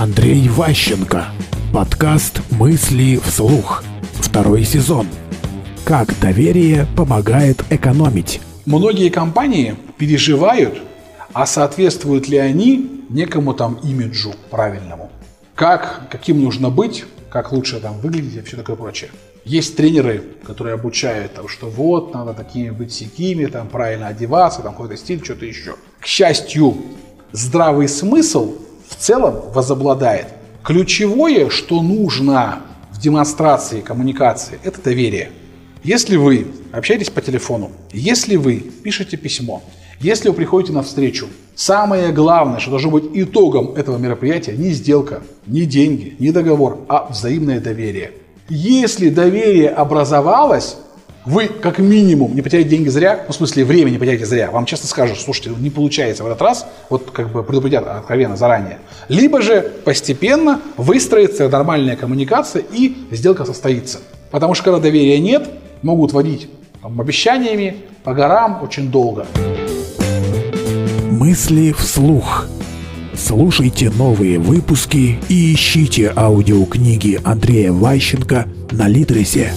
Андрей Ващенко. Подкаст «Мысли вслух». Второй сезон. Как доверие помогает экономить. Многие компании переживают, а соответствуют ли они некому там имиджу правильному. Как, каким нужно быть, как лучше там выглядеть и все такое прочее. Есть тренеры, которые обучают, там, что вот, надо такими быть сякими, там, правильно одеваться, там, какой-то стиль, что-то еще. К счастью, здравый смысл целом возобладает. Ключевое, что нужно в демонстрации коммуникации, это доверие. Если вы общаетесь по телефону, если вы пишете письмо, если вы приходите на встречу, самое главное, что должно быть итогом этого мероприятия, не сделка, не деньги, не договор, а взаимное доверие. Если доверие образовалось, вы как минимум не потеряете деньги зря, ну, в смысле время не потеряете зря. Вам часто скажут, слушайте, не получается в этот раз, вот как бы предупредят откровенно заранее. Либо же постепенно выстроится нормальная коммуникация и сделка состоится. Потому что когда доверия нет, могут водить там, обещаниями по горам очень долго. Мысли вслух. Слушайте новые выпуски и ищите аудиокниги Андрея Ващенко на Литресе.